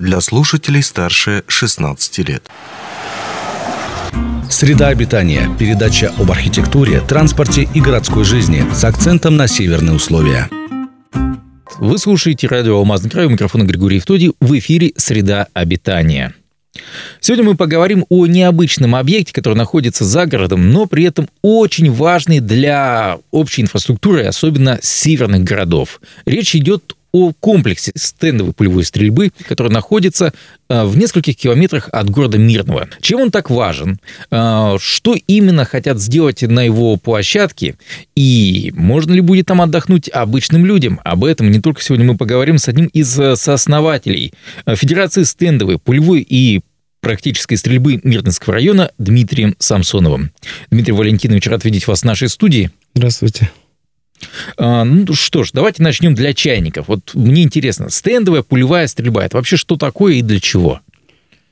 для слушателей старше 16 лет. Среда обитания. Передача об архитектуре, транспорте и городской жизни с акцентом на северные условия. Вы слушаете радио «Алмазный край», у микрофона Григорий Евтодий. В эфире «Среда обитания». Сегодня мы поговорим о необычном объекте, который находится за городом, но при этом очень важный для общей инфраструктуры, особенно северных городов. Речь идет о комплексе стендовой пулевой стрельбы, который находится э, в нескольких километрах от города Мирного. Чем он так важен? Э, что именно хотят сделать на его площадке? И можно ли будет там отдохнуть обычным людям? Об этом не только сегодня мы поговорим с одним из э, сооснователей Федерации стендовой, пулевой и практической стрельбы Мирнинского района Дмитрием Самсоновым. Дмитрий Валентинович, рад видеть вас в нашей студии. Здравствуйте. А, ну что ж, давайте начнем для чайников. Вот мне интересно, стендовая пулевая стрельба, это вообще что такое и для чего?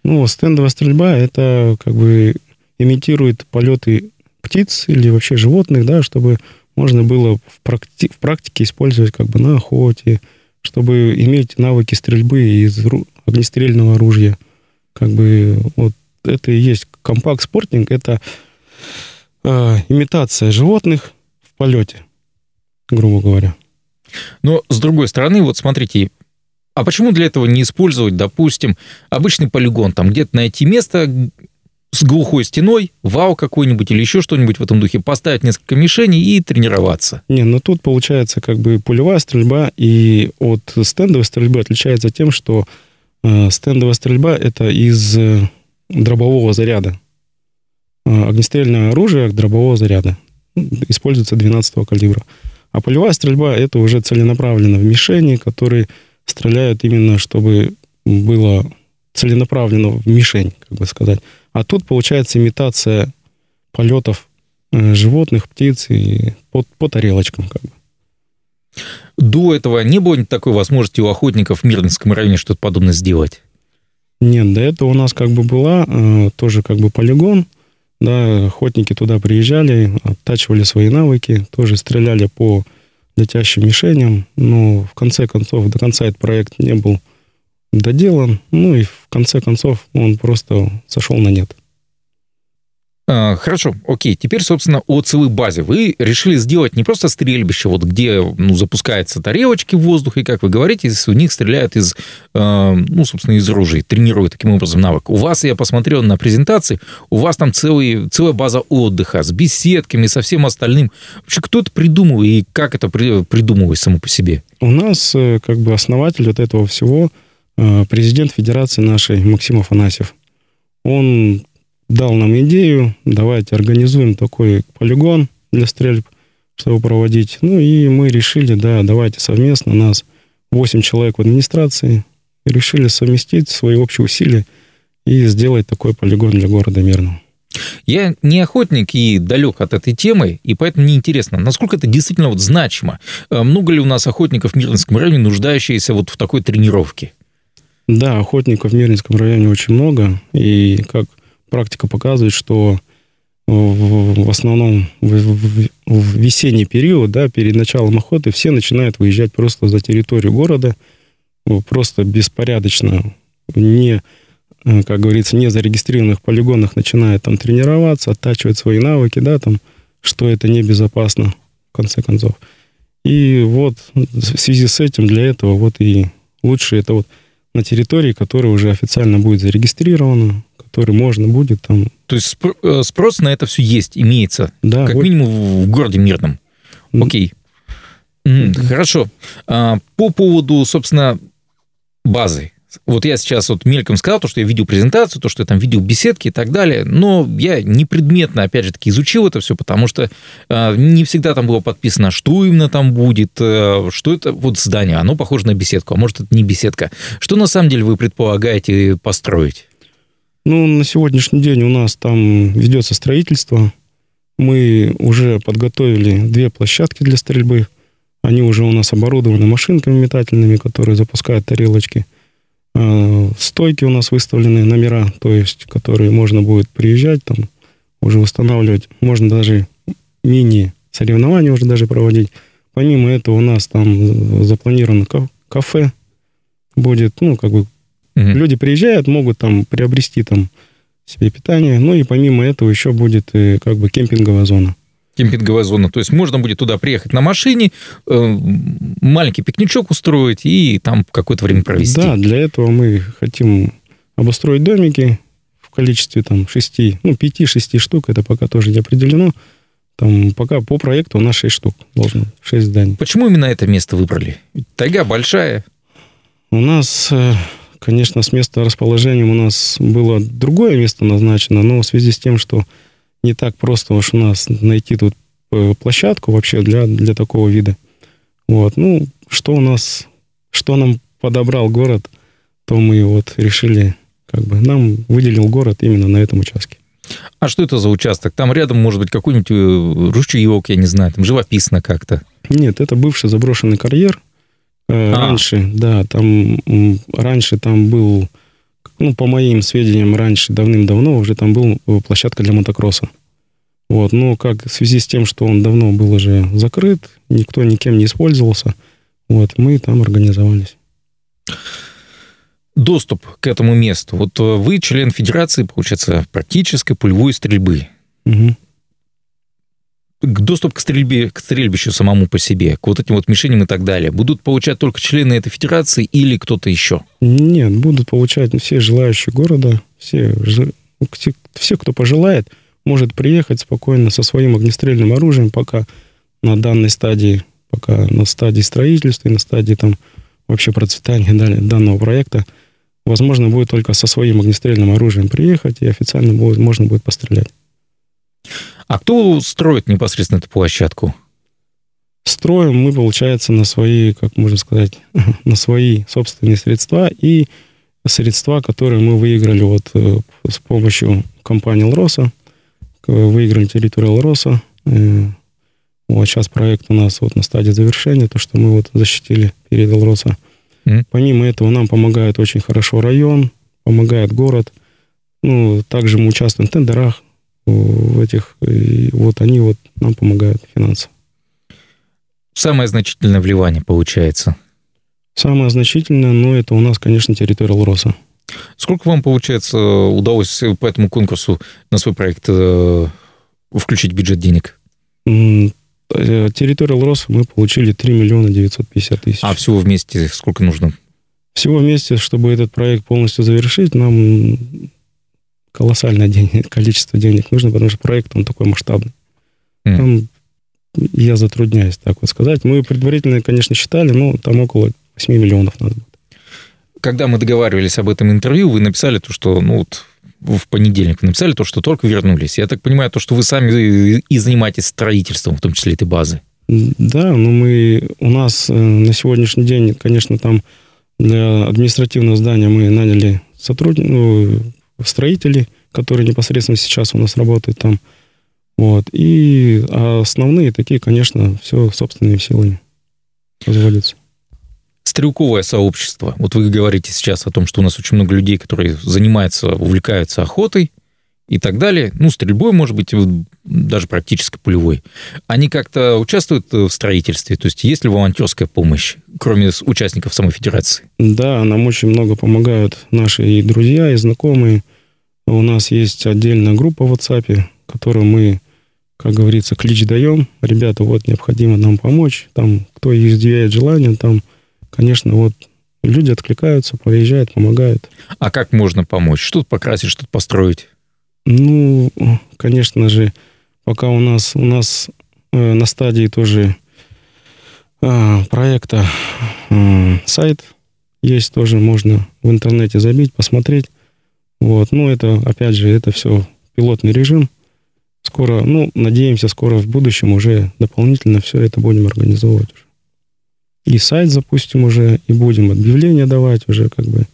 Ну, стендовая стрельба, это как бы имитирует полеты птиц или вообще животных, да, чтобы можно было в, практи- в практике использовать как бы на охоте, чтобы иметь навыки стрельбы из огнестрельного оружия. Как бы вот это и есть компакт-спортинг, это э, имитация животных в полете грубо говоря. Но, с другой стороны, вот смотрите, а почему для этого не использовать, допустим, обычный полигон, там где-то найти место с глухой стеной, вал какой-нибудь или еще что-нибудь в этом духе, поставить несколько мишеней и тренироваться? Не, ну тут получается как бы пулевая стрельба и от стендовой стрельбы отличается тем, что э, стендовая стрельба это из э, дробового заряда. Э, огнестрельное оружие дробового заряда. Используется 12 калибра. А полевая стрельба – это уже целенаправленно в мишени, которые стреляют именно, чтобы было целенаправленно в мишень, как бы сказать. А тут получается имитация полетов э, животных, птиц и по, по тарелочкам как бы. До этого не было такой возможности у охотников в Мирнинском районе что-то подобное сделать? Нет, до этого у нас как бы была э, тоже как бы полигон, да, охотники туда приезжали, оттачивали свои навыки, тоже стреляли по летящим мишеням, но в конце концов, до конца этот проект не был доделан, ну и в конце концов он просто сошел на нет. А, хорошо, окей. Теперь, собственно, о целой базе. Вы решили сделать не просто стрельбище, вот где ну, запускаются тарелочки в воздух, и, как вы говорите, у них стреляют из, э, ну, собственно, из ружей, тренируют таким образом навык. У вас, я посмотрел на презентации, у вас там целый, целая база отдыха с беседками, со всем остальным. Вообще, кто это придумал и как это придумывалось само по себе? У нас, э, как бы, основатель вот этого всего, э, президент Федерации нашей Максим Афанасьев. Он дал нам идею, давайте организуем такой полигон для стрельб, чтобы проводить. Ну и мы решили, да, давайте совместно, нас 8 человек в администрации, решили совместить свои общие усилия и сделать такой полигон для города Мирного. Я не охотник и далек от этой темы, и поэтому мне интересно, насколько это действительно вот значимо. Э, много ли у нас охотников в Мирнинском районе, нуждающиеся вот в такой тренировке? Да, охотников в Мирнинском районе очень много, и как практика показывает, что в основном в, весенний период, да, перед началом охоты, все начинают выезжать просто за территорию города, просто беспорядочно, не, э, как говорится, не зарегистрированных полигонах начинают там тренироваться, оттачивать свои навыки, да, там, что это небезопасно, в конце концов. И вот в связи с этим для этого вот и лучше это вот на территории, которая уже официально будет зарегистрирована, который можно будет там... То есть э, спрос на это все есть, имеется? Да. Как вот... минимум в городе Мирном? Окей. Mm, хорошо. А, по поводу, собственно, базы. Вот я сейчас вот мельком сказал, то, что я видел презентацию, то, что я там видел беседки и так далее, но я не предметно, опять же таки, изучил это все, потому что э, не всегда там было подписано, что именно там будет, э, что это вот здание, оно похоже на беседку, а может, это не беседка. Что на самом деле вы предполагаете построить? Ну, на сегодняшний день у нас там ведется строительство. Мы уже подготовили две площадки для стрельбы. Они уже у нас оборудованы машинками метательными, которые запускают тарелочки. А, стойки у нас выставлены, номера, то есть, которые можно будет приезжать, там, уже устанавливать. Можно даже мини-соревнования уже даже проводить. Помимо этого у нас там запланировано кафе будет, ну, как бы Мгм. Люди приезжают, могут там приобрести там себе питание, ну и помимо этого еще будет э, как бы кемпинговая зона. Кемпинговая зона. То есть можно будет туда приехать на машине, э, маленький пикничок устроить и там какое-то время провести. Да, для этого мы хотим обустроить домики в количестве там шести, ну, пяти-шести штук, это пока тоже не определено. Там пока по проекту у нас шесть штук должно, быть, шесть зданий. Почему именно это место выбрали? Тайга большая. У нас, э, конечно, с места расположения у нас было другое место назначено, но в связи с тем, что не так просто уж у нас найти тут э, площадку вообще для, для такого вида. Вот, ну, что у нас, что нам подобрал город, то мы вот решили, как бы, нам выделил город именно на этом участке. А что это за участок? Там рядом может быть какой-нибудь э, ручеек, я не знаю, там живописно как-то. Нет, это бывший заброшенный карьер. Э, А. Раньше, да, там раньше там был, ну, по моим сведениям, раньше, давным-давно уже там был э, площадка для мотокросса. Вот, но как в связи с тем, что он давно был уже закрыт, никто никем не использовался, вот, мы там организовались. Доступ к этому месту. Вот э, вы член Федерации, получается, практической пулевой стрельбы. Мгм. Доступ к стрельбе, к стрельбищу самому по себе, к вот этим вот мишеням и так далее, будут получать только члены этой федерации или кто-то еще? Нет, будут получать все желающие города, все, жи- все, все, кто пожелает, может приехать спокойно со своим огнестрельным оружием, пока на данной стадии, пока на стадии строительства и на стадии там вообще процветания данного проекта, возможно, будет только со своим огнестрельным оружием приехать, и официально будет, можно будет пострелять. А кто строит непосредственно эту площадку? Строим мы, получается, на свои, как можно сказать, на свои собственные средства и средства, которые мы выиграли вот э, с помощью компании «Лроса». Выиграли территорию «Лроса». Э, Вот сейчас проект у нас вот на стадии завершения, то, что мы вот защитили перед «Лроса». Мгм. Помимо этого нам помогает очень хорошо район, помогает город. Ну, также мы участвуем в тендерах в этих, и вот они вот нам помогают финансово. Самое значительное вливание получается. Самое значительное, но это у нас, конечно, территория Лроса. Сколько вам, получается, удалось по этому конкурсу на свой проект э, включить бюджет денег? Э, Территория Лроса мы получили 3 миллиона 950 тысяч. А всего вместе сколько нужно? Всего вместе, чтобы этот проект полностью завершить, нам колоссальное день- количество денег нужно, потому что проект, он такой масштабный. М. Там я затрудняюсь так вот сказать. Мы предварительно, конечно, считали, но там около 8 миллионов надо. будет. Когда мы договаривались об этом интервью, вы написали то, что, ну вот, в понедельник вы написали то, что только вернулись. Я так понимаю, то, что вы сами и занимаетесь строительством, в том числе этой базы. Да, но мы у нас э, на сегодняшний день, конечно, там для административного здания мы наняли сотрудников, ну, строителей, которые непосредственно сейчас у нас работают там. Вот. И а основные такие, конечно, все собственными силами разводятся. Стрелковое сообщество. Вот вы говорите сейчас о том, что у нас очень много людей, которые занимаются, увлекаются охотой и так далее. Ну, стрельбой, может быть, даже практически пулевой. Они как-то участвуют в строительстве? То есть есть ли волонтерская помощь, кроме участников самой федерации? Да, нам очень много помогают наши и друзья, и знакомые. У нас есть отдельная группа в WhatsApp, которую мы, как говорится, клич даем. Ребята, вот необходимо нам помочь. Там, кто изъявляет желание, там, конечно, вот люди откликаются, приезжают, помогают. А как можно помочь? Что-то покрасить, что-то построить? Ну, конечно же, пока у нас, у нас э, на стадии тоже э, проекта э, сайт есть тоже, можно в интернете забить, посмотреть. Вот, ну, это, опять же, это все пилотный режим. Скоро, ну, надеемся, скоро в будущем уже дополнительно все это будем организовывать уже. И сайт запустим уже, и будем объявления давать уже, как бы.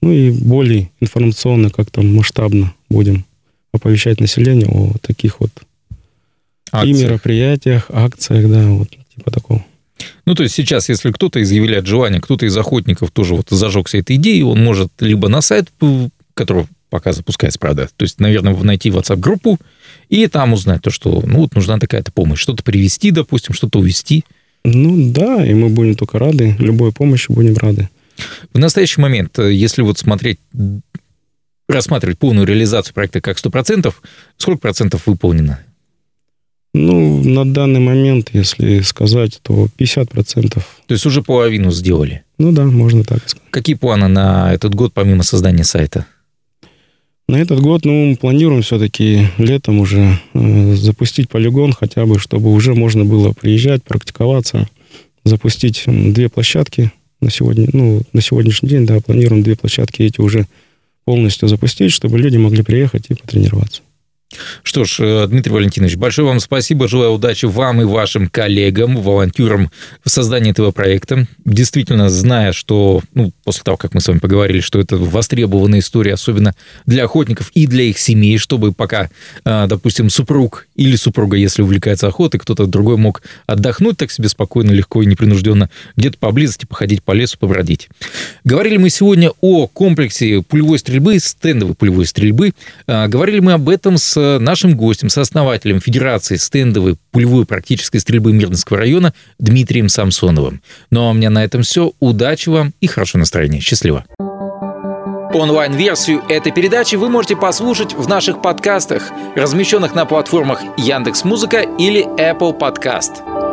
Ну и более информационно, как там масштабно будем оповещать население о таких вот и Акции? мероприятиях, акциях, да, вот типа такого. Ну, то есть сейчас, если кто-то изъявляет желание, кто-то из охотников тоже вот зажегся этой идеей, он может либо на сайт, п- который пока запускается, правда, то есть, наверное, найти WhatsApp-группу и там узнать то, что, ну, вот нужна такая-то помощь. Что-то привезти, допустим, что-то увезти. Ну да, и мы будем только рады, любой помощи будем рады. В настоящий момент, э, если вот смотреть, рассматривать полную реализацию проекта как 100%, сколько процентов выполнено? Ну, на данный момент, если сказать, то 50%. То есть уже половину сделали? Ну да, можно так сказать. Какие планы на этот год, помимо создания сайта? На этот год, ну, мы планируем все-таки летом уже э, запустить полигон хотя бы, чтобы уже можно было приезжать, практиковаться, запустить две площадки на сегодня, ну, на сегодняшний день, да, планируем две площадки эти уже полностью запустить, чтобы люди могли приехать и потренироваться. Что ж, э, Дмитрий Валентинович, большое вам спасибо. Желаю удачи вам и вашим коллегам, волонтерам в создании этого проекта. Действительно, зная, что, ну, после того, как мы с вами поговорили, что это востребованная история, особенно для охотников и для их семей, чтобы пока, э, допустим, супруг или супруга, если увлекается охотой, кто-то другой мог отдохнуть так себе спокойно, легко и непринужденно, где-то поблизости походить по лесу, побродить. Говорили мы сегодня о комплексе пулевой стрельбы, стендовой пулевой стрельбы. Э, говорили мы об этом с нашим гостем, сооснователем Федерации стендовой пулевой практической стрельбы Мирнского района Дмитрием Самсоновым. Ну а у меня на этом все. Удачи вам и хорошего настроения. Счастливо. Онлайн-версию этой передачи вы можете послушать в наших подкастах, размещенных на платформах Яндекс.Музыка или Apple Podcast.